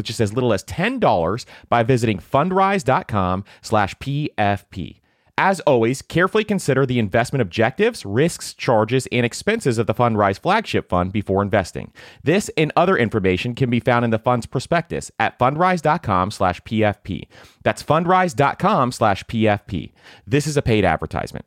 with just as little as $10 by visiting fundrise.com slash PFP. As always, carefully consider the investment objectives, risks, charges, and expenses of the Fundrise flagship fund before investing. This and other information can be found in the fund's prospectus at fundrise.com slash PFP. That's fundrise.com slash PFP. This is a paid advertisement.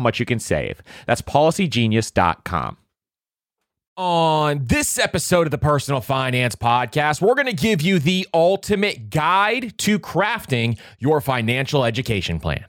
much you can save. That's policygenius.com. On this episode of the Personal Finance Podcast, we're going to give you the ultimate guide to crafting your financial education plan.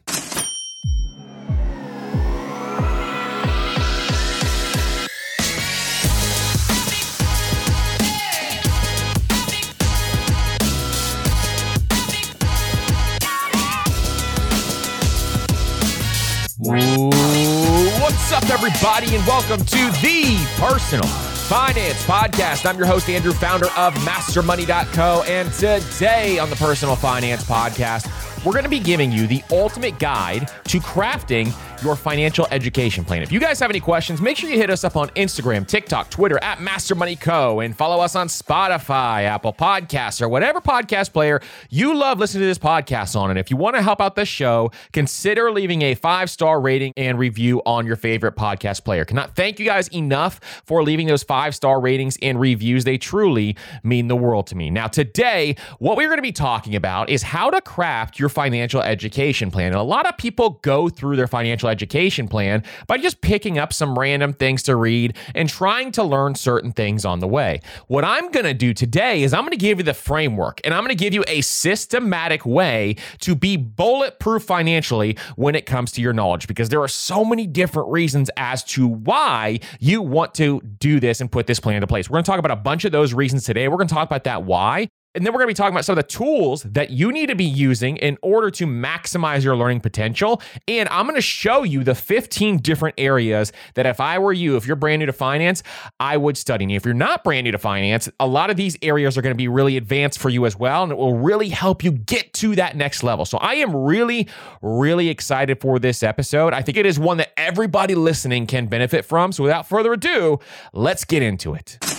What's up, everybody, and welcome to the Personal Finance Podcast. I'm your host, Andrew, founder of MasterMoney.co, and today on the Personal Finance Podcast, we're going to be giving you the ultimate guide to crafting your financial education plan. If you guys have any questions, make sure you hit us up on Instagram, TikTok, Twitter at Master Money Co. and follow us on Spotify, Apple Podcasts, or whatever podcast player you love listening to this podcast on. And if you want to help out the show, consider leaving a five star rating and review on your favorite podcast player. Cannot thank you guys enough for leaving those five star ratings and reviews. They truly mean the world to me. Now, today, what we're going to be talking about is how to craft your financial education plan. And a lot of people go through their financial education plan by just picking up some random things to read and trying to learn certain things on the way. What I'm going to do today is I'm going to give you the framework and I'm going to give you a systematic way to be bulletproof financially when it comes to your knowledge because there are so many different reasons as to why you want to do this and put this plan into place. We're going to talk about a bunch of those reasons today. We're going to talk about that why. And then we're going to be talking about some of the tools that you need to be using in order to maximize your learning potential. And I'm going to show you the 15 different areas that if I were you, if you're brand new to finance, I would study. And if you're not brand new to finance, a lot of these areas are going to be really advanced for you as well. And it will really help you get to that next level. So I am really, really excited for this episode. I think it is one that everybody listening can benefit from. So without further ado, let's get into it.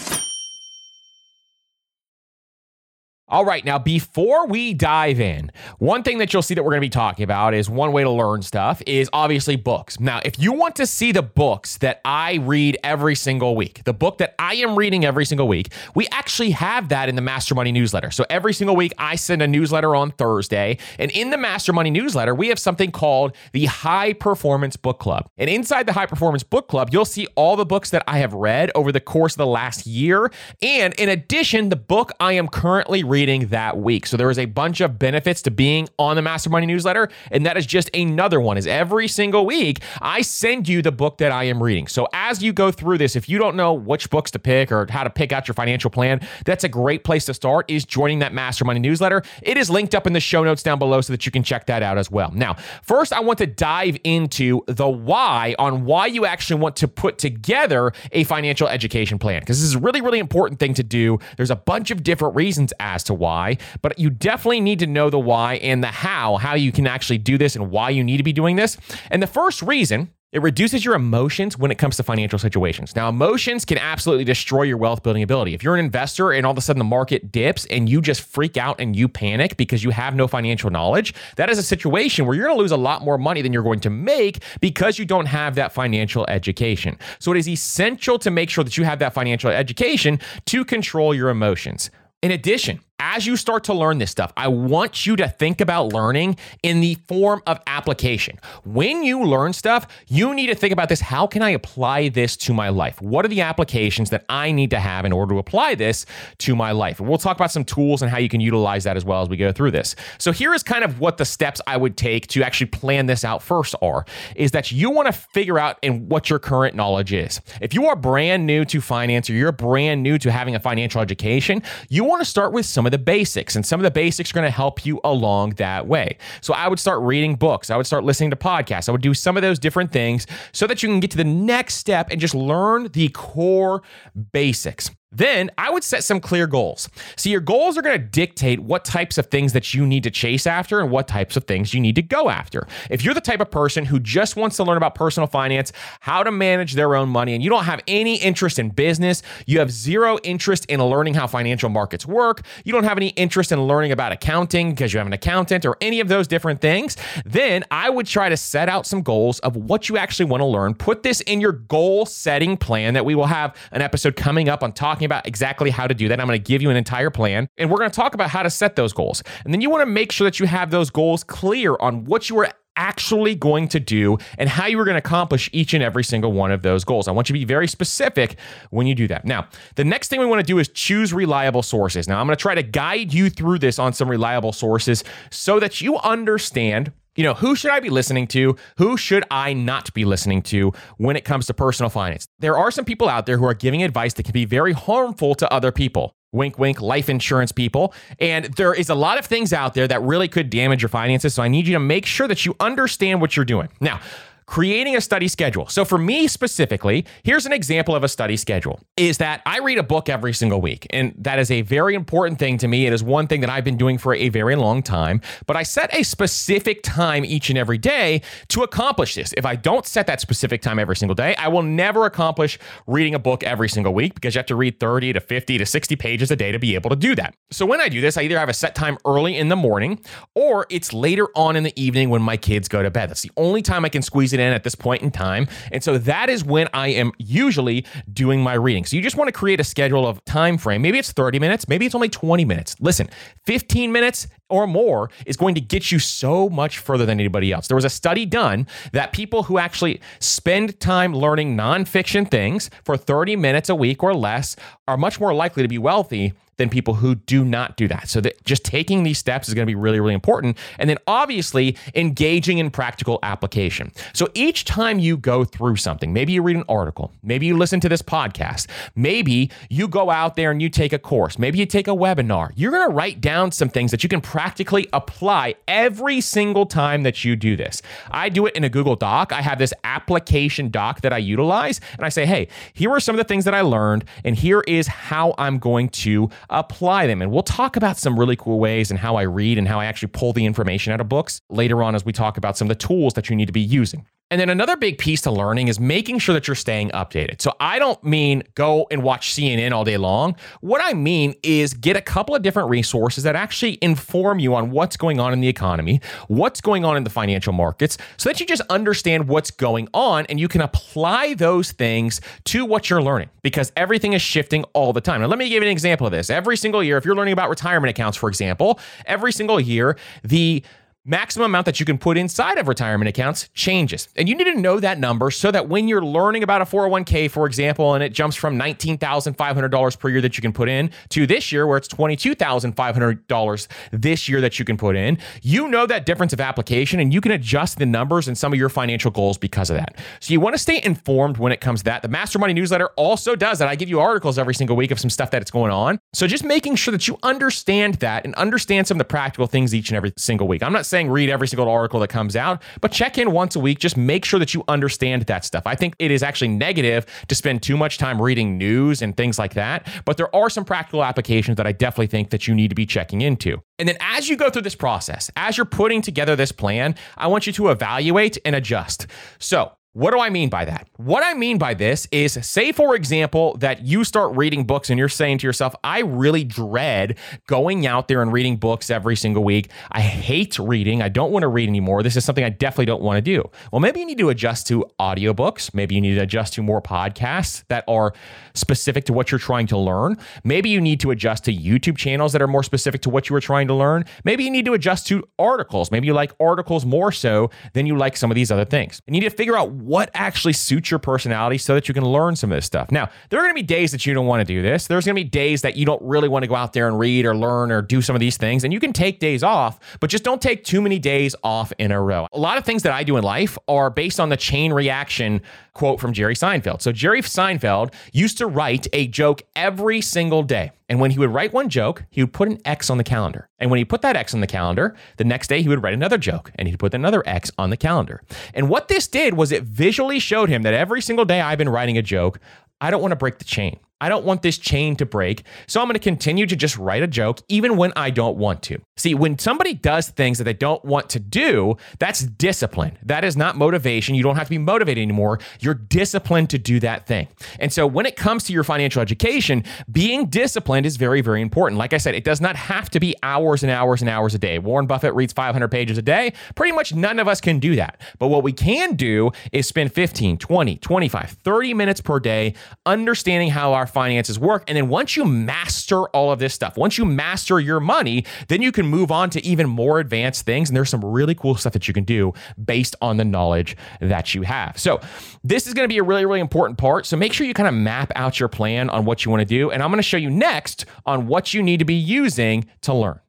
All right, now before we dive in, one thing that you'll see that we're going to be talking about is one way to learn stuff is obviously books. Now, if you want to see the books that I read every single week, the book that I am reading every single week, we actually have that in the Master Money newsletter. So every single week, I send a newsletter on Thursday. And in the Master Money newsletter, we have something called the High Performance Book Club. And inside the High Performance Book Club, you'll see all the books that I have read over the course of the last year. And in addition, the book I am currently reading reading that week. So there is a bunch of benefits to being on the Master Money newsletter, and that is just another one. Is every single week I send you the book that I am reading. So as you go through this, if you don't know which books to pick or how to pick out your financial plan, that's a great place to start. Is joining that Master Money newsletter. It is linked up in the show notes down below so that you can check that out as well. Now, first, I want to dive into the why on why you actually want to put together a financial education plan because this is a really, really important thing to do. There's a bunch of different reasons as to why, but you definitely need to know the why and the how, how you can actually do this and why you need to be doing this. And the first reason it reduces your emotions when it comes to financial situations. Now, emotions can absolutely destroy your wealth building ability. If you're an investor and all of a sudden the market dips and you just freak out and you panic because you have no financial knowledge, that is a situation where you're going to lose a lot more money than you're going to make because you don't have that financial education. So it is essential to make sure that you have that financial education to control your emotions. In addition, as you start to learn this stuff, I want you to think about learning in the form of application. When you learn stuff, you need to think about this. How can I apply this to my life? What are the applications that I need to have in order to apply this to my life? And we'll talk about some tools and how you can utilize that as well as we go through this. So here is kind of what the steps I would take to actually plan this out first are is that you want to figure out and what your current knowledge is. If you are brand new to finance or you're brand new to having a financial education, you want to start with some of the basics, and some of the basics are going to help you along that way. So I would start reading books, I would start listening to podcasts, I would do some of those different things so that you can get to the next step and just learn the core basics. Then I would set some clear goals. See, your goals are going to dictate what types of things that you need to chase after and what types of things you need to go after. If you're the type of person who just wants to learn about personal finance, how to manage their own money, and you don't have any interest in business, you have zero interest in learning how financial markets work, you don't have any interest in learning about accounting because you have an accountant or any of those different things, then I would try to set out some goals of what you actually want to learn. Put this in your goal setting plan that we will have an episode coming up on talking talking about exactly how to do that. I'm going to give you an entire plan and we're going to talk about how to set those goals. And then you want to make sure that you have those goals clear on what you are actually going to do and how you are going to accomplish each and every single one of those goals. I want you to be very specific when you do that. Now, the next thing we want to do is choose reliable sources. Now, I'm going to try to guide you through this on some reliable sources so that you understand you know, who should I be listening to? Who should I not be listening to when it comes to personal finance? There are some people out there who are giving advice that can be very harmful to other people. Wink, wink, life insurance people. And there is a lot of things out there that really could damage your finances. So I need you to make sure that you understand what you're doing. Now, creating a study schedule. So for me specifically, here's an example of a study schedule is that I read a book every single week. And that is a very important thing to me. It is one thing that I've been doing for a very long time, but I set a specific time each and every day to accomplish this. If I don't set that specific time every single day, I will never accomplish reading a book every single week because you have to read 30 to 50 to 60 pages a day to be able to do that. So when I do this, I either have a set time early in the morning or it's later on in the evening when my kids go to bed. That's the only time I can squeeze it at this point in time. And so that is when I am usually doing my reading. So you just want to create a schedule of time frame. Maybe it's 30 minutes, maybe it's only 20 minutes. Listen, 15 minutes or more is going to get you so much further than anybody else. There was a study done that people who actually spend time learning nonfiction things for 30 minutes a week or less are much more likely to be wealthy than people who do not do that. So that just taking these steps is going to be really, really important. And then obviously engaging in practical application. So each time you go through something, maybe you read an article, maybe you listen to this podcast, maybe you go out there and you take a course, maybe you take a webinar, you're going to write down some things that you can practically apply every single time that you do this. I do it in a Google Doc. I have this application doc that I utilize and I say, hey, here are some of the things that I learned, and here is how I'm going to apply them. And we'll talk about some really cool ways and how I read and how I actually pull the information out of books later on as we talk about some of the tools that you need to be using. And then another big piece to learning is making sure that you're staying updated. So I don't mean go and watch CNN all day long. What I mean is get a couple of different resources that actually inform you on what's going on in the economy, what's going on in the financial markets, so that you just understand what's going on and you can apply those things to what you're learning because everything is shifting all the time. Now, let me give you an example of this. Every single year, if you're learning about retirement accounts, for example, every single year, the maximum amount that you can put inside of retirement accounts changes. And you need to know that number so that when you're learning about a 401k, for example, and it jumps from $19,500 per year that you can put in to this year where it's $22,500 this year that you can put in, you know that difference of application and you can adjust the numbers and some of your financial goals because of that. So you want to stay informed when it comes to that. The Master Money newsletter also does that. I give you articles every single week of some stuff that's going on. So just making sure that you understand that and understand some of the practical things each and every single week. I'm not saying read every single article that comes out, but check in once a week. Just make sure that you understand that stuff. I think it is actually negative to spend too much time reading news and things like that, but there are some practical applications that I definitely think that you need to be checking into. And then as you go through this process, as you're putting together this plan, I want you to evaluate and adjust. So, what do I mean by that? What I mean by this is say, for example, that you start reading books and you're saying to yourself, I really dread going out there and reading books every single week. I hate reading. I don't want to read anymore. This is something I definitely don't want to do. Well, maybe you need to adjust to audiobooks. Maybe you need to adjust to more podcasts that are specific to what you're trying to learn. Maybe you need to adjust to YouTube channels that are more specific to what you were trying to learn. Maybe you need to adjust to articles. Maybe you like articles more so than you like some of these other things. You need to figure out what actually suits your personality so that you can learn some of this stuff. Now, there are going to be days that you don't want to do this. There's going to be days that you don't really want to go out there and read or learn or do some of these things. And you can take days off, but just don't take too many days off in a row. A lot of things that I do in life are based on the chain reaction quote from Jerry Seinfeld. So, Jerry Seinfeld used to write a joke every single day. And when he would write one joke, he would put an X on the calendar. And when he put that X on the calendar, the next day he would write another joke and he'd put another X on the calendar. And what this did was it visually showed him that every single day I've been writing a joke, I don't want to break the chain. I don't want this chain to break. So I'm going to continue to just write a joke even when I don't want to. See, when somebody does things that they don't want to do, that's discipline. That is not motivation. You don't have to be motivated anymore. You're disciplined to do that thing. And so when it comes to your financial education, being disciplined is very, very important. Like I said, it does not have to be hours and hours and hours a day. Warren Buffett reads 500 pages a day. Pretty much none of us can do that. But what we can do is spend 15, 20, 25, 30 minutes per day understanding how our finances work. And then once you master all of this stuff, once you master your money, then you can move on to even more advanced things. And there's some really cool stuff that you can do based on the knowledge that you have. So, this is going to be a really, really important part. So, make sure you kind of map out your plan on what you want to do. And I'm going to show you next on what you need to be using to learn.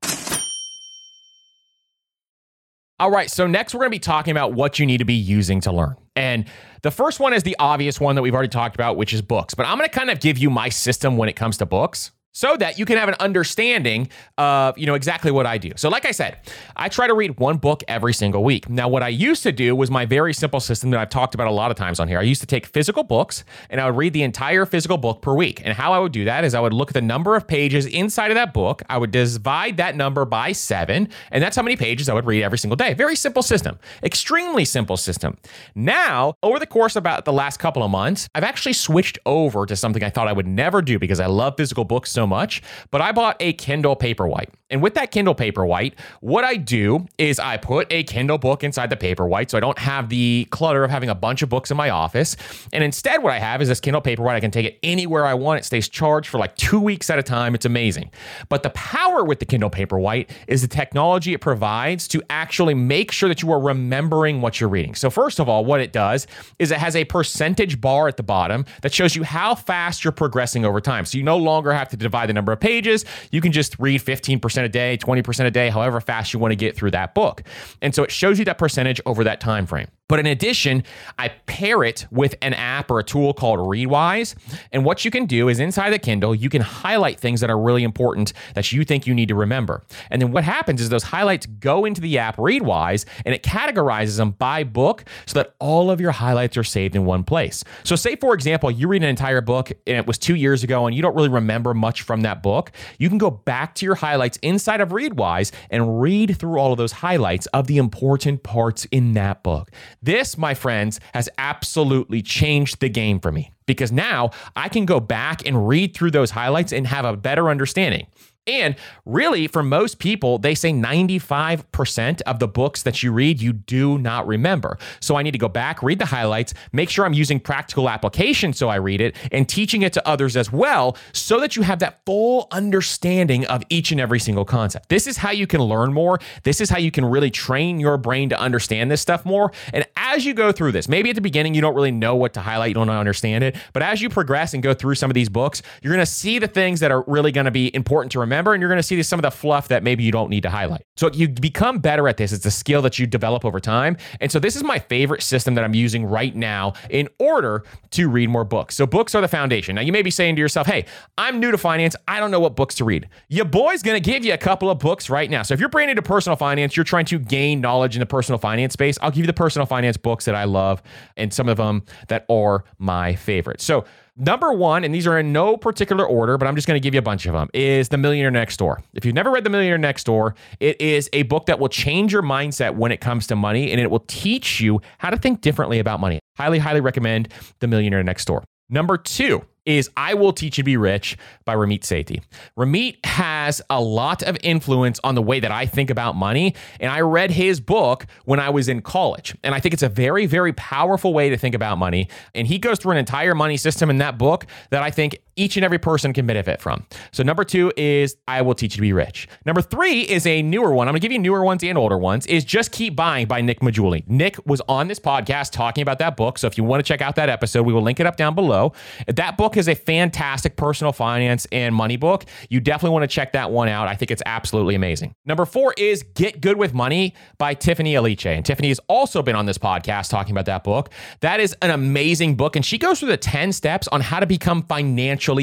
All right, so next we're going to be talking about what you need to be using to learn. And the first one is the obvious one that we've already talked about, which is books. But I'm going to kind of give you my system when it comes to books so that you can have an understanding of you know exactly what I do. So like I said, I try to read one book every single week. Now what I used to do was my very simple system that I've talked about a lot of times on here. I used to take physical books and I would read the entire physical book per week. And how I would do that is I would look at the number of pages inside of that book. I would divide that number by 7, and that's how many pages I would read every single day. Very simple system. Extremely simple system. Now, over the course about the last couple of months, I've actually switched over to something I thought I would never do because I love physical books so much, but I bought a Kindle Paperwhite. And with that Kindle Paperwhite, what I do is I put a Kindle book inside the Paperwhite so I don't have the clutter of having a bunch of books in my office. And instead, what I have is this Kindle Paperwhite. I can take it anywhere I want. It stays charged for like two weeks at a time. It's amazing. But the power with the Kindle Paperwhite is the technology it provides to actually make sure that you are remembering what you're reading. So, first of all, what it does is it has a percentage bar at the bottom that shows you how fast you're progressing over time. So, you no longer have to divide the number of pages. You can just read 15% a day, 20% a day, however fast you want to get through that book. And so it shows you that percentage over that time frame. But in addition, I pair it with an app or a tool called Readwise. And what you can do is inside the Kindle, you can highlight things that are really important that you think you need to remember. And then what happens is those highlights go into the app Readwise and it categorizes them by book so that all of your highlights are saved in one place. So, say for example, you read an entire book and it was two years ago and you don't really remember much from that book, you can go back to your highlights inside of Readwise and read through all of those highlights of the important parts in that book. This, my friends, has absolutely changed the game for me because now I can go back and read through those highlights and have a better understanding. And really, for most people, they say 95% of the books that you read, you do not remember. So I need to go back, read the highlights, make sure I'm using practical application so I read it, and teaching it to others as well, so that you have that full understanding of each and every single concept. This is how you can learn more. This is how you can really train your brain to understand this stuff more. And as you go through this, maybe at the beginning, you don't really know what to highlight, you don't understand it. But as you progress and go through some of these books, you're going to see the things that are really going to be important to remember. And you're going to see some of the fluff that maybe you don't need to highlight. So you become better at this. It's a skill that you develop over time. And so this is my favorite system that I'm using right now in order to read more books. So books are the foundation. Now you may be saying to yourself, hey, I'm new to finance. I don't know what books to read. Your boy's going to give you a couple of books right now. So if you're brand new to personal finance, you're trying to gain knowledge in the personal finance space, I'll give you the personal finance books that I love and some of them that are my favorites. So Number one, and these are in no particular order, but I'm just going to give you a bunch of them, is The Millionaire Next Door. If you've never read The Millionaire Next Door, it is a book that will change your mindset when it comes to money and it will teach you how to think differently about money. Highly, highly recommend The Millionaire Next Door. Number two, is I Will Teach You to Be Rich by Ramit Sethi. Ramit has a lot of influence on the way that I think about money. And I read his book when I was in college. And I think it's a very, very powerful way to think about money. And he goes through an entire money system in that book that I think each and every person can benefit from. So, number two is I Will Teach You to Be Rich. Number three is a newer one. I'm to give you newer ones and older ones, is Just Keep Buying by Nick Maggiulli. Nick was on this podcast talking about that book. So, if you want to check out that episode, we will link it up down below. That book is a fantastic personal finance and money book. You definitely want to check that one out. I think it's absolutely amazing. Number four is Get Good with Money by Tiffany Aliche. And Tiffany has also been on this podcast talking about that book. That is an amazing book. And she goes through the 10 steps on how to become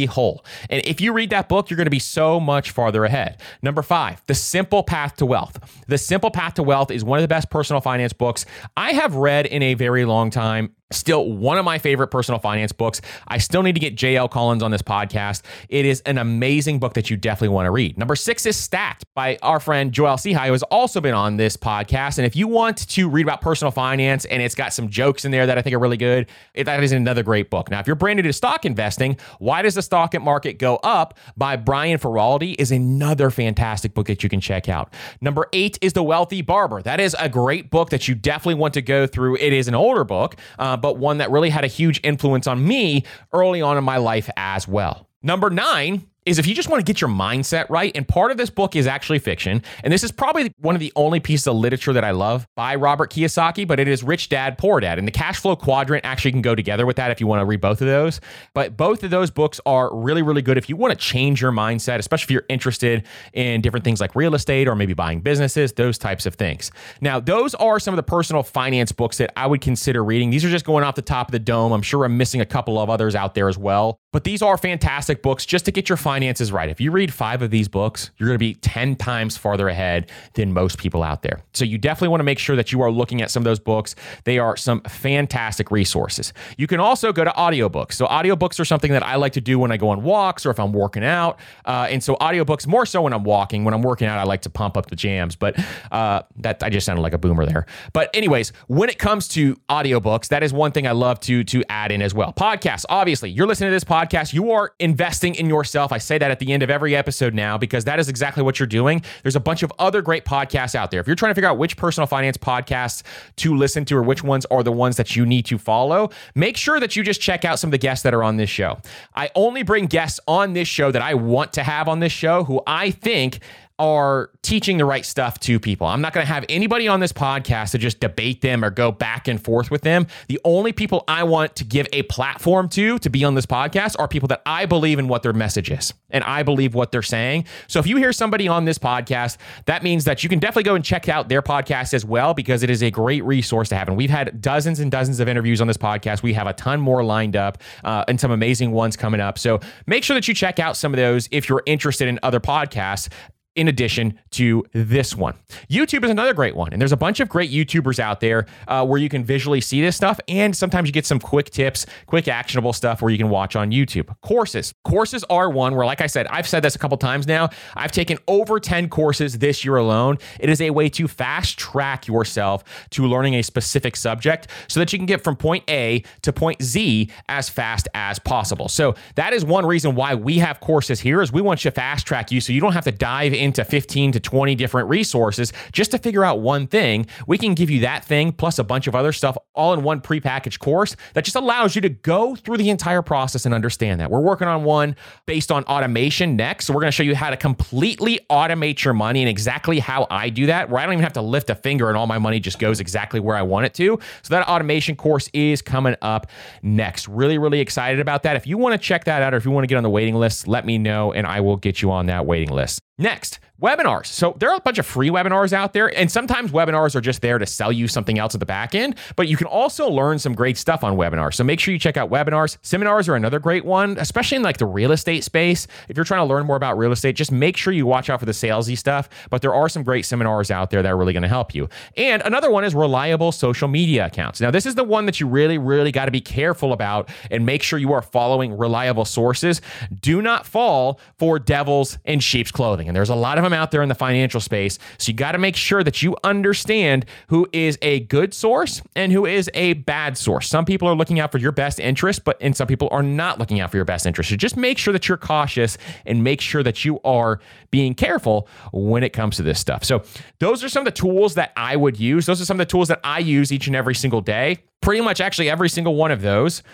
whole. And if you read that book, you're going to be so much farther ahead. Number five, The Simple Path to Wealth. The Simple Path to Wealth is one of the best personal finance books I have read in a very long time. Still one of my favorite personal finance books. I still need to get JL Collins on this podcast. It is an amazing book that you definitely want to read. Number six is Stacked by our friend Joe Saul-Sehy, who has also been on this podcast. And if you want to read about personal finance and it's got some jokes in there that I think are really good, that is another great book. Now, if you're brand new to stock investing, Why Does the Stock Market Go Up by Brian Feroldi is another fantastic book that you can check out. Number eight is The Wealthy Barber. That is a great book that you definitely want to go through. It is an older book. Um, but one that really had a huge influence on me early on in my life as well. Number nine is if you just want to get your mindset right, and part of this book is actually fiction, and this is probably one of the only pieces of literature that I love by Robert Kiyosaki, but it is Rich Dad, Poor Dad. And the cash flow quadrant actually can go together with that if you want to read both of those. But both of those books are really, really good if you want to change your mindset, especially if you're interested in different things like real estate or maybe buying businesses, those types of things. Now, those are some of the personal finance books that I would consider reading. These are just going off the top of the dome. I'm sure I'm missing a couple of others out there as well. But these are fantastic books just to get your finances right. If you read five of these books, you're going to be 10 times farther ahead than most people out there. So you definitely want to make sure that you are looking at some of those books. They are some fantastic resources. You can also go to audiobooks. So audiobooks are something that I like to do when I go on walks or if I'm working out. Uh, and so audiobooks more so when I'm walking. When I'm working out, I like to pump up the jams. But uh, that I just sounded like a boomer there. But anyways, when it comes to audiobooks, that is one thing I love to to add in as well. Podcasts, obviously, you're listening to this podcast podcast, you are investing in yourself. I say that at the end of every episode now because that is exactly what you're doing. There's a bunch of other great podcasts out there. If you're trying to figure out which personal finance podcasts to listen to or which ones are the ones that you need to follow, make sure that you just check out some of the guests that are on this show. I only bring guests on this show that I want to have on this show who I think are teaching the right stuff to people. I'm not going to have anybody on this podcast to just debate them or go back and forth with them. The only people I want to give a platform to to be on this podcast are people that I believe in what their message is and I believe what they're saying. So if you hear somebody on this podcast, that means that you can definitely go and check out their podcast as well because it is a great resource to have. And we've had dozens and dozens of interviews on this podcast. We have a ton more lined up uh, and some amazing ones coming up. So make sure that you check out some of those if you're interested in other podcasts in addition to this one. YouTube is another great one. And there's a bunch of great YouTubers out there uh, where you can visually see this stuff. And sometimes you get some quick tips, quick actionable stuff where you can watch on YouTube. Courses. Courses are one where, like I said, I've said this a couple times now. I've taken over 10 courses this year alone. It is a way to fast track yourself to learning a specific subject so that you can get from point A to point Z as fast as possible. So that is one reason why we have courses here is we want you to fast track you so you don't have to dive into 15 to 20 different resources just to figure out one thing. We can give you that thing plus a bunch of other stuff all in one prepackaged course that just allows you to go through the entire process and understand that. We're working on one based on automation next. So we're going to show you how to completely automate your money and exactly how I do that, where I don't even have to lift a finger and all my money just goes exactly where I want it to. So that automation course is coming up next. Really, really excited about that. If you want to check that out or if you want to get on the waiting list, let me know and I will get you on that waiting list. Next, webinars. So there are a bunch of free webinars out there, and sometimes webinars are just there to sell you something else at the back end, but you can also learn some great stuff on webinars. So make sure you check out webinars. Seminars are another great one, especially in like the real estate space. If you're trying to learn more about real estate, just make sure you watch out for the salesy stuff, but there are some great seminars out there that are really going to help you. And another one is reliable social media accounts. Now, this is the one that you really, really got to be careful about and make sure you are following reliable sources. Do not fall for devils in sheep's clothing. And there's a lot of them out there in the financial space. So you got to make sure that you understand who is a good source and who is a bad source. Some people are looking out for your best interest, but and some people are not looking out for your best interest. So just make sure that you're cautious and make sure that you are being careful when it comes to this stuff. So those are some of the tools that I would use. Those are some of the tools that I use each and every single day. Pretty much actually every single one of those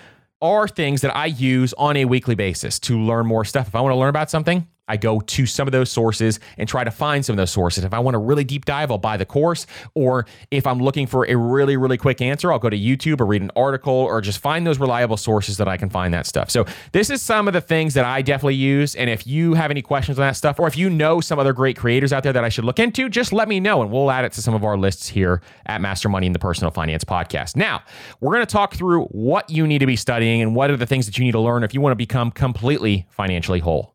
are things that I use on a weekly basis to learn more stuff. If I want to learn about something, I go to some of those sources and try to find some of those sources. If I want a really deep dive, I'll buy the course. Or if I'm looking for a really, really quick answer, I'll go to YouTube or read an article or just find those reliable sources that I can find that stuff. So, this is some of the things that I definitely use. And if you have any questions on that stuff, or if you know some other great creators out there that I should look into, just let me know and we'll add it to some of our lists here at Master Money and the Personal Finance Podcast. Now, we're going to talk through what you need to be studying and what are the things that you need to learn if you want to become completely financially whole.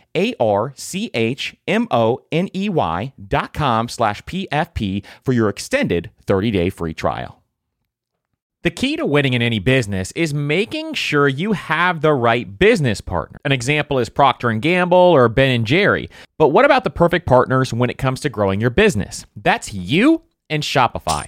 A R C H M O N E Y dot com slash PFP for your extended 30 day free trial. The key to winning in any business is making sure you have the right business partner. An example is Procter and Gamble or Ben and Jerry. But what about the perfect partners when it comes to growing your business? That's you and Shopify.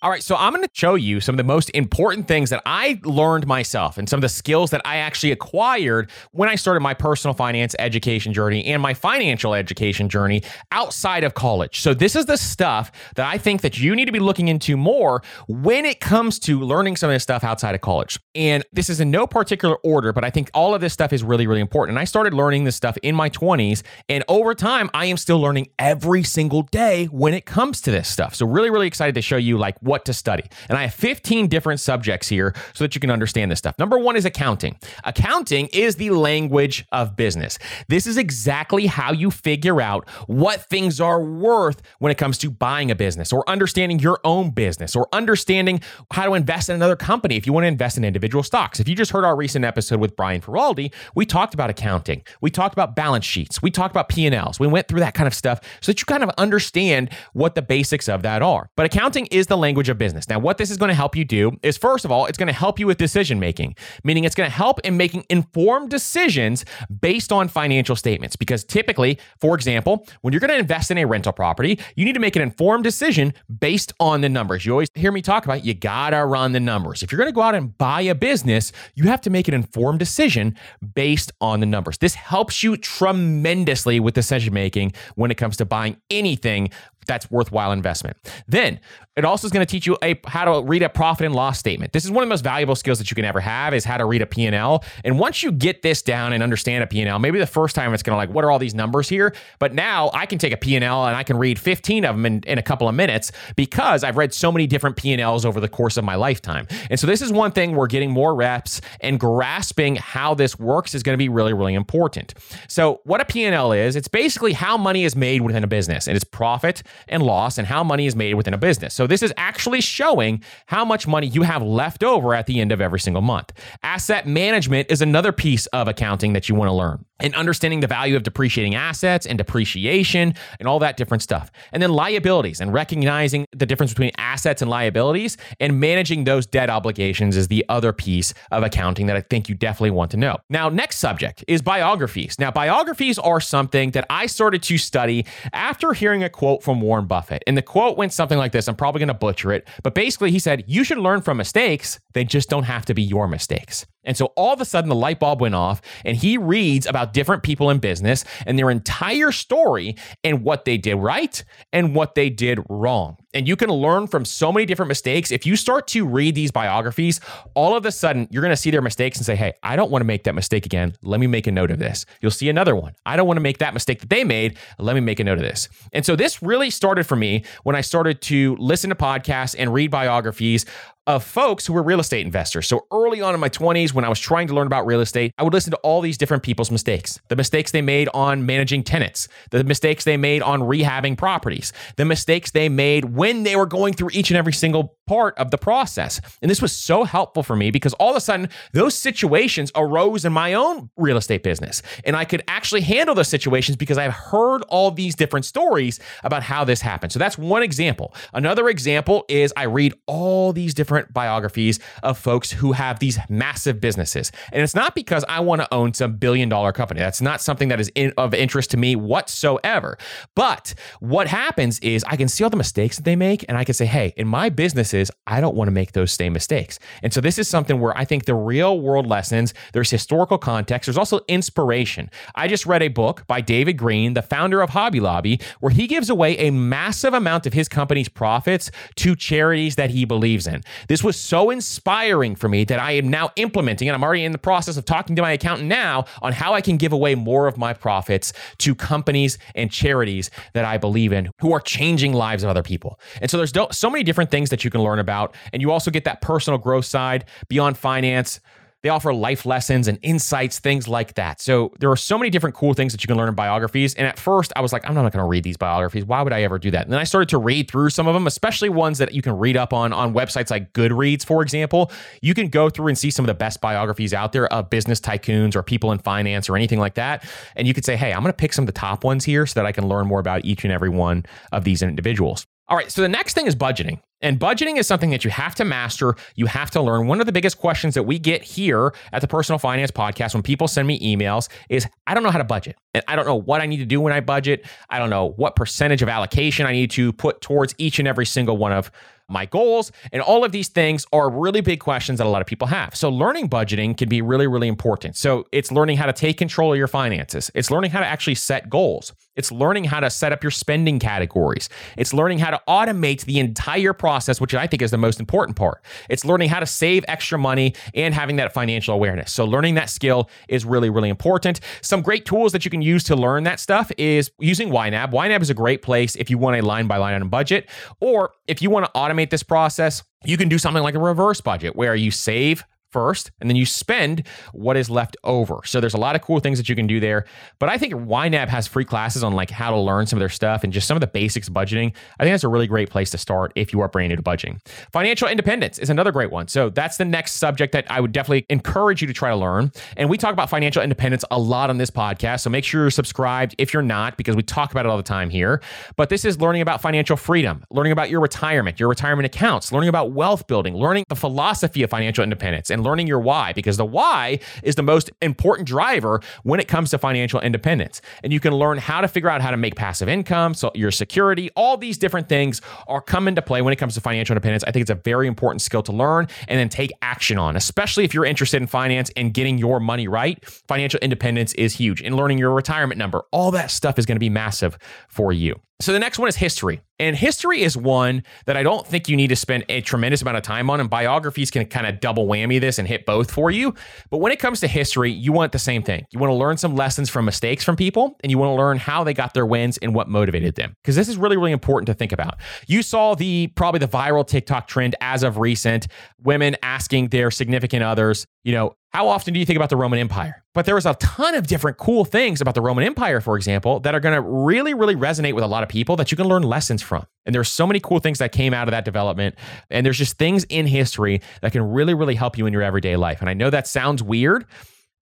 All right, so I'm going to show you some of the most important things that I learned myself and some of the skills that I actually acquired when I started my personal finance education journey and my financial education journey outside of college. So this is the stuff that I think that you need to be looking into more when it comes to learning some of this stuff outside of college. And this is in no particular order, but I think all of this stuff is really really important. And I started learning this stuff in my 20s, and over time I am still learning every single day when it comes to this stuff. So really really excited to show you like what to study. And I have 15 different subjects here so that you can understand this stuff. Number one is accounting. Accounting is the language of business. This is exactly how you figure out what things are worth when it comes to buying a business or understanding your own business or understanding how to invest in another company if you want to invest in individual stocks. If you just heard our recent episode with Brian Feroldi, we talked about accounting. We talked about balance sheets. We talked about P&Ls. We went through that kind of stuff so that you kind of understand what the basics of that are. But accounting is the language of business business. Now, what this is going to help you do is first of all, it's going to help you with decision making, meaning it's going to help in making informed decisions based on financial statements. Because typically, for example, when you're going to invest in a rental property, you need to make an informed decision based on the numbers. You always hear me talk about you got to run the numbers. If you're going to go out and buy a business, you have to make an informed decision based on the numbers. This helps you tremendously with decision making when it comes to buying anything that's worthwhile investment. Then it also is going to teach you a, how to read a profit and loss statement. This is one of the most valuable skills that you can ever have is how to read a P&L. And once you get this down and understand a P&L, maybe the first time it's going to like, what are all these numbers here? But now I can take a P&L and I can read 15 of them in, in a couple of minutes because I've read so many different P&Ls over the course of my lifetime. And so this is one thing we're getting more reps and grasping how this works is going to be really, really important. So what a P&L is, it's basically how money is made within a business and it's profit and loss and how money is made within a business. So this is actually showing how much money you have left over at the end of every single month. Asset management is another piece of accounting that you want to learn and understanding the value of depreciating assets and depreciation and all that different stuff. And then liabilities and recognizing the difference between assets and liabilities and managing those debt obligations is the other piece of accounting that I think you definitely want to know. Now, next subject is biographies. Now, biographies are something that I started to study after hearing a quote from Warren Buffett. And the quote went something like this. I'm probably going to butcher it, but basically he said, "You should learn from mistakes. They just don't have to be your mistakes." And so all of a sudden the light bulb went off and he reads about different people in business and their entire story and what they did right and what they did wrong. And you can learn from so many different mistakes. If you start to read these biographies, all of a sudden you're going to see their mistakes and say, hey, I don't want to make that mistake again. Let me make a note of this. You'll see another one. I don't want to make that mistake that they made. Let me make a note of this. And so this really started for me when I started to listen to podcasts and read biographies of folks who were real estate investors. So early on in my 20s, when I was trying to learn about real estate, I would listen to all these different people's mistakes the mistakes they made on managing tenants, the mistakes they made on rehabbing properties, the mistakes they made when they were going through each and every single part of the process. And this was so helpful for me because all of a sudden, those situations arose in my own real estate business. And I could actually handle those situations because I've heard all these different stories about how this happened. So that's one example. Another example is I read all these different biographies of folks who have these massive businesses. And it's not because I want to own some billion dollar company. That's not something that is in, of interest to me whatsoever. But what happens is I can see all the mistakes that they make and I can say, hey, in my businesses, I don't want to make those same mistakes. And so this is something where I think the real world lessons, there's historical context, there's also inspiration. I just read a book by David Green, the founder of Hobby Lobby, where he gives away a massive amount of his company's profits to charities that he believes in. This was so inspiring for me that I am now implementing, and I'm already in the process of talking to my accountant now on how I can give away more of my profits to companies and charities that I believe in who are changing lives of other people. And so there's so many different things that you can learn about. And you also get that personal growth side beyond finance they offer life lessons and insights, things like that. So there are so many different cool things that you can learn in biographies. And at first, I was like, I'm not going to read these biographies. Why would I ever do that? And then I started to read through some of them, especially ones that you can read up on on websites like Goodreads, for example. You can go through and see some of the best biographies out there of business tycoons or people in finance or anything like that. And you could say, hey, I'm going to pick some of the top ones here so that I can learn more about each and every one of these individuals. All right, so the next thing is budgeting. And budgeting is something that you have to master, you have to learn. One of the biggest questions that we get here at the Personal Finance Podcast when people send me emails is I don't know how to budget. And I don't know what I need to do when I budget. I don't know what percentage of allocation I need to put towards each and every single one of my goals. And all of these things are really big questions that a lot of people have. So, learning budgeting can be really, really important. So, it's learning how to take control of your finances, it's learning how to actually set goals, it's learning how to set up your spending categories, it's learning how to automate the entire process, which I think is the most important part. It's learning how to save extra money and having that financial awareness. So, learning that skill is really, really important. Some great tools that you can use to learn that stuff is using YNAB. YNAB is a great place if you want a line by line item budget, or if you want to automate automate this process, you can do something like a reverse budget where you save first and then you spend what is left over. So there's a lot of cool things that you can do there. But I think YNAB has free classes on like how to learn some of their stuff and just some of the basics budgeting. I think that's a really great place to start if you are brand new to budgeting. Financial independence is another great one. So that's the next subject that I would definitely encourage you to try to learn. And we talk about financial independence a lot on this podcast. So make sure you're subscribed if you're not because we talk about it all the time here. But this is learning about financial freedom, learning about your retirement, your retirement accounts, learning about wealth building, learning the philosophy of financial independence and learning your why because the why is the most important driver when it comes to financial independence. And you can learn how to figure out how to make passive income, so your security, all these different things are come into play when it comes to financial independence. I think it's a very important skill to learn and then take action on, especially if you're interested in finance and getting your money right. Financial independence is huge. And learning your retirement number, all that stuff is going to be massive for you. So the next one is history. And history is one that I don't think you need to spend a tremendous amount of time on. And biographies can kind of double whammy this and hit both for you. But when it comes to history, you want the same thing. You want to learn some lessons from mistakes from people, and you want to learn how they got their wins and what motivated them. Because this is really, really important to think about. You saw the probably the viral TikTok trend as of recent, women asking their significant others, you know, how often do you think about the Roman Empire? But there was a ton of different cool things about the Roman Empire, for example, that are going to really, really resonate with a lot of people that you can learn lessons from. And there's so many cool things that came out of that development. And there's just things in history that can really, really help you in your everyday life. And I know that sounds weird,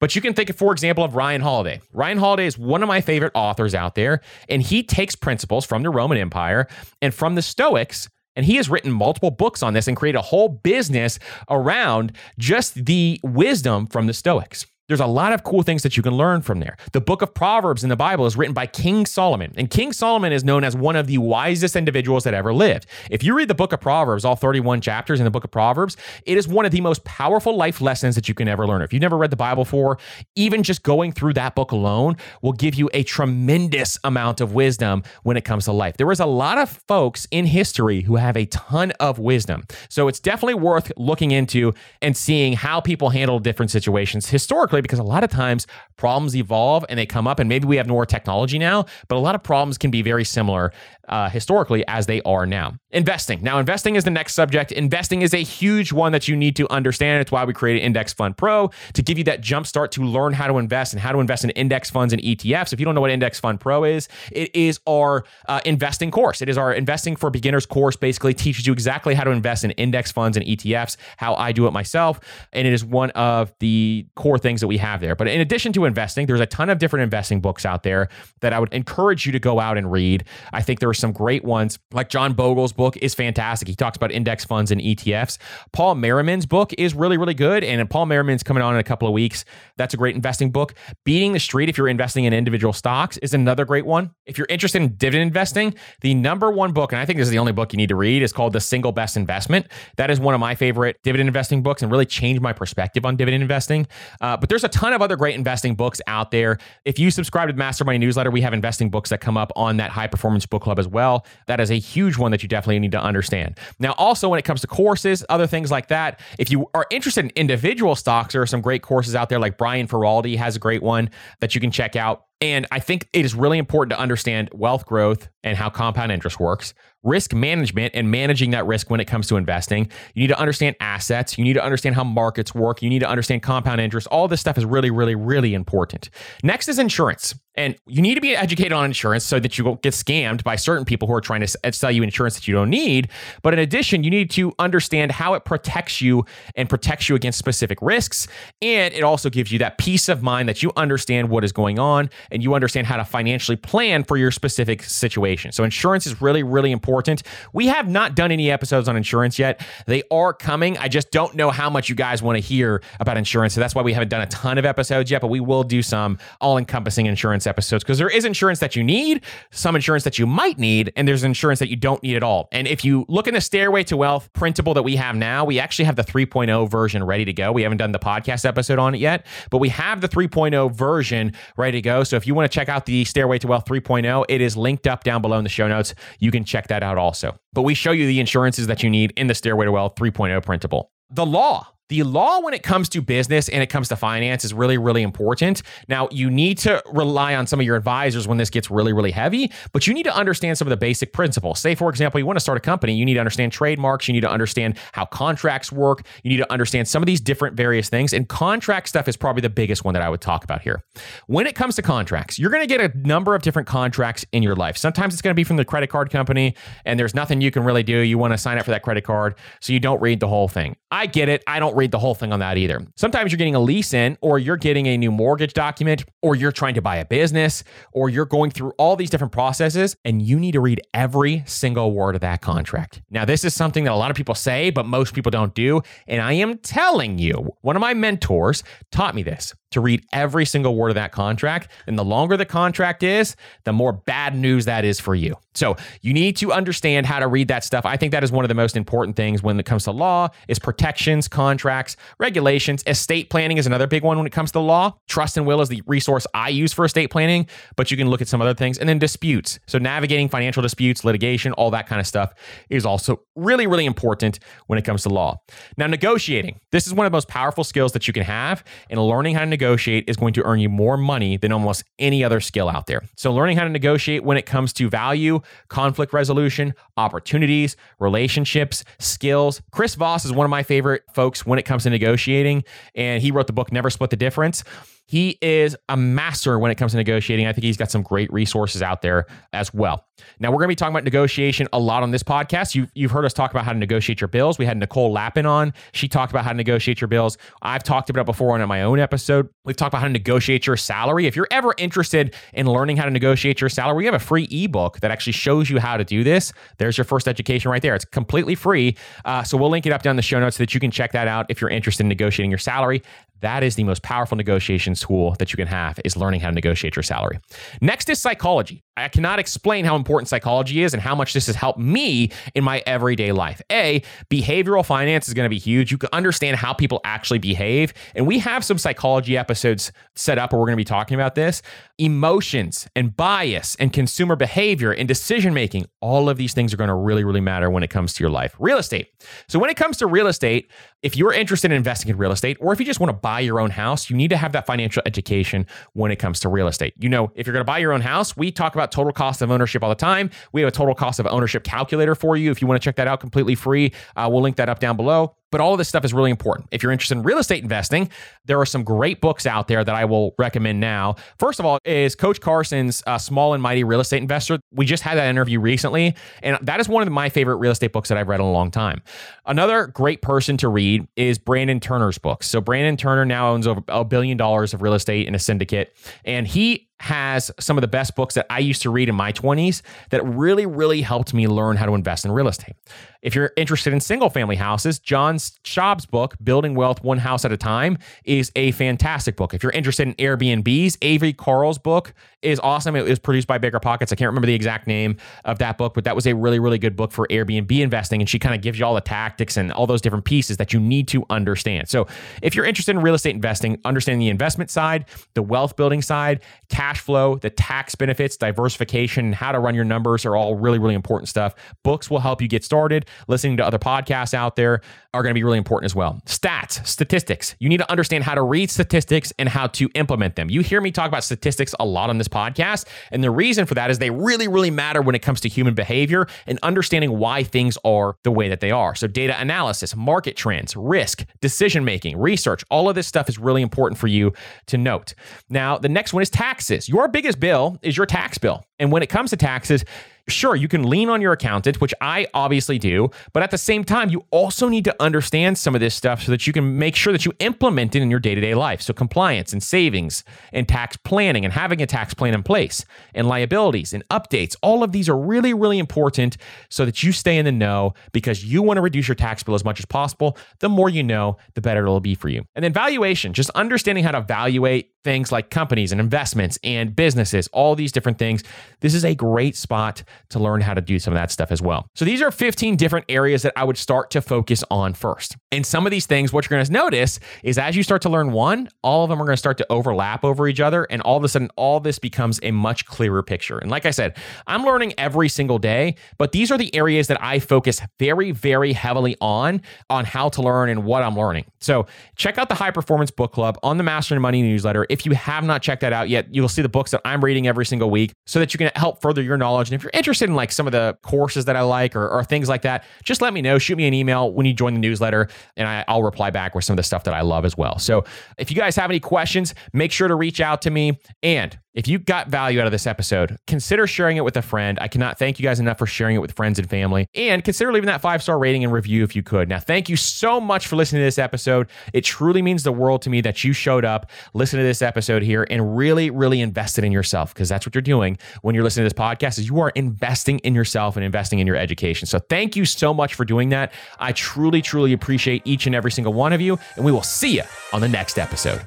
but you can think, of, for example, of Ryan Holiday. Ryan Holiday is one of my favorite authors out there, and he takes principles from the Roman Empire and from the Stoics and he has written multiple books on this and created a whole business around just the wisdom from the Stoics. There's a lot of cool things that you can learn from there. The book of Proverbs in the Bible is written by King Solomon, and King Solomon is known as one of the wisest individuals that ever lived. If you read the book of Proverbs, all 31 chapters in the book of Proverbs, it is one of the most powerful life lessons that you can ever learn. If you've never read the Bible before, even just going through that book alone will give you a tremendous amount of wisdom when it comes to life. There is a lot of folks in history who have a ton of wisdom. So it's definitely worth looking into and seeing how people handle different situations historically, because a lot of times problems evolve and they come up, and maybe we have more technology now, but a lot of problems can be very similar uh, historically as they are now. Investing. Now, investing is the next subject. Investing is a huge one that you need to understand. It's why we created Index Fund Pro to give you that jump start to learn how to invest and how to invest in index funds and ETFs. If you don't know what Index Fund Pro is, it is our uh, investing course. It is our investing for beginners course. Basically, teaches you exactly how to invest in index funds and ETFs, how I do it myself, and it is one of the core things that we have there. But in addition to investing, there's a ton of different investing books out there that I would encourage you to go out and read. I think there are some great ones, like John Bogle's book is fantastic. He talks about index funds and ETFs. Paul Merriman's book is really, really good. And Paul Merriman's coming on in a couple of weeks. That's a great investing book. Beating the Street, if you're investing in individual stocks, is another great one. If you're interested in dividend investing, the number one book, and I think this is the only book you need to read, is called The Single Best Investment. That is one of my favorite dividend investing books and really changed my perspective on dividend investing. Uh, but there's a ton of other great investing books out there. If you subscribe to the Master Money newsletter, we have investing books that come up on that high performance book club as well. That is a huge one that you definitely need to understand. Now, also when it comes to courses, other things like that, if you are interested in individual stocks, there are some great courses out there. Like Brian Feroldi has a great one that you can check out. And I think it is really important to understand wealth growth and how compound interest works, risk management and managing that risk when it comes to investing. You need to understand assets. You need to understand how markets work. You need to understand compound interest. All this stuff is really, really, really important. Next is insurance. And you need to be educated on insurance so that you won't get scammed by certain people who are trying to sell you insurance that you don't need. But in addition, you need to understand how it protects you and protects you against specific risks. And it also gives you that peace of mind that you understand what is going on and you understand how to financially plan for your specific situation. So, insurance is really, really important. We have not done any episodes on insurance yet. They are coming. I just don't know how much you guys want to hear about insurance. So, that's why we haven't done a ton of episodes yet, but we will do some all encompassing insurance episodes because there is insurance that you need, some insurance that you might need, and there's insurance that you don't need at all. And if you look in the Stairway to Wealth printable that we have now, we actually have the 3.0 version ready to go. We haven't done the podcast episode on it yet, but we have the 3.0 version ready to go. So, if you want to check out the Stairway to Wealth 3.0, it is linked up down below in the show notes. You can check that out also. But we show you the insurances that you need in the Stairway to Wealth 3.0 printable. The law the law when it comes to business and it comes to finance is really really important. Now you need to rely on some of your advisors when this gets really really heavy but you need to understand some of the basic principles. Say for example you want to start a company you need to understand trademarks you need to understand how contracts work you need to understand some of these different various things and contract stuff is probably the biggest one that i would talk about here. When it comes to contracts you're going to get a number of different contracts in your life. Sometimes it's going to be from the credit card company and there's nothing you can really do. You want to sign up for that credit card so you don't read the whole thing. I get it. I don't read the whole thing on that either. Sometimes you're getting a lease in, or you're getting a new mortgage document, or you're trying to buy a business, or you're going through all these different processes, and you need to read every single word of that contract. Now, this is something that a lot of people say, but most people don't do. And I am telling you, one of my mentors taught me this to read every single word of that contract. And the longer the contract is, the more bad news that is for you. So you need to understand how to read that stuff. I think that is one of the most important things when it comes to law is protections, contracts, regulations. Estate planning is another big one when it comes to law. Trust and will is the resource I use for estate planning, but you can look at some other things. And then disputes. So navigating financial disputes, litigation, all that kind of stuff is also really, really important when it comes to law. Now, negotiating. This is one of the most powerful skills that you can have. in learning how to negotiate is going to earn you more money than almost any other skill out there. So learning how to negotiate when it comes to value, conflict resolution, opportunities, relationships, skills. Chris Voss is one of my favorite folks when it comes to negotiating, and he wrote the book Never Split the Difference. He is a master when it comes to negotiating. I think he's got some great resources out there as well. Now, we're going to be talking about negotiation a lot on this podcast. You've, you've heard us talk about how to negotiate your bills. We had Nicole Lapin on. She talked about how to negotiate your bills. I've talked about it before on my own episode. We've talked about how to negotiate your salary. If you're ever interested in learning how to negotiate your salary, we have a free ebook that actually shows you how to do this. There's your first education right there. It's completely free. Uh, so we'll link it up down in the show notes so that you can check that out if you're interested in negotiating your salary. That is the most powerful negotiation tool that you can have is learning how to negotiate your salary. Next is psychology. I cannot explain how important psychology is and how much this has helped me in my everyday life. A, behavioral finance is going to be huge. You can understand how people actually behave. And we have some psychology episodes set up where we're going to be talking about this. Emotions and bias and consumer behavior and decision making, all of these things are going to really, really matter when it comes to your life. Real estate. So, when it comes to real estate, if you're interested in investing in real estate or if you just want to buy your own house, you need to have that financial education when it comes to real estate. You know, if you're going to buy your own house, we talk about total cost of ownership all the time. We have a total cost of ownership calculator for you. If you want to check that out completely free, uh, we'll link that up down below. But all of this stuff is really important. If you're interested in real estate investing, there are some great books out there that I will recommend now. First of all, is Coach Carson's uh, Small and Mighty Real Estate Investor. We just had that interview recently, and that is one of my favorite real estate books that I've read in a long time. Another great person to read is Brandon Turner's books. So Brandon Turner now owns over a billion dollars of real estate in a syndicate, and he has some of the best books that I used to read in my 20s that really, really helped me learn how to invest in real estate. If you're interested in single family houses, John Schaub's book, Building Wealth One House at a Time, is a fantastic book. If you're interested in Airbnbs, Avery Carl's book is awesome. It was produced by BiggerPockets. I can't remember the exact name of that book, but that was a really, really good book for Airbnb investing. And she kind of gives you all the tactics and all those different pieces that you need to understand. So if you're interested in real estate investing, understanding the investment side, the wealth building side, cash flow, the tax benefits, diversification, how to run your numbers are all really, really important stuff. Books will help you get started. Listening to other podcasts out there are going to be really important as well. Stats, statistics. You need to understand how to read statistics and how to implement them. You hear me talk about statistics a lot on this podcast. And the reason for that is they really, really matter when it comes to human behavior and understanding why things are the way that they are. So, data analysis, market trends, risk, decision making, research, all of this stuff is really important for you to note. Now, the next one is taxes. Your biggest bill is your tax bill. And when it comes to taxes, Sure, you can lean on your accountant, which I obviously do, but at the same time, you also need to understand some of this stuff so that you can make sure that you implement it in your day to day life. So, compliance and savings and tax planning and having a tax plan in place and liabilities and updates, all of these are really, really important so that you stay in the know because you want to reduce your tax bill as much as possible. The more you know, the better it'll be for you. And then valuation, just understanding how to evaluate things like companies and investments and businesses, all these different things. This is a great spot to learn how to do some of that stuff as well. So these are 15 different areas that I would start to focus on first. And some of these things, what you're going to notice is as you start to learn one, all of them are going to start to overlap over each other. And all of a sudden, all this becomes a much clearer picture. And like I said, I'm learning every single day, but these are the areas that I focus very, very heavily on, on how to learn and what I'm learning. So check out the High Performance Book Club on the Master Money newsletter. If you have not checked that out yet, you'll see the books that I'm reading every single week so that you can help further your knowledge. And if you're interested in like some of the courses that I like or, or things like that, just let me know. Shoot me an email when you join the newsletter and I, I'll reply back with some of the stuff that I love as well. So if you guys have any questions, make sure to reach out to me. And if you got value out of this episode, consider sharing it with a friend. I cannot thank you guys enough for sharing it with friends and family. And consider leaving that five star rating and review if you could. Now, thank you so much for listening to this episode. It truly means the world to me that you showed up, listened to this episode here, and really, really invested in yourself because that's what you're doing when you're listening to this podcast is you are investing in yourself and investing in your education. So thank you so much for doing that. I truly, truly appreciate each and every single one of you. And we will see you on the next episode.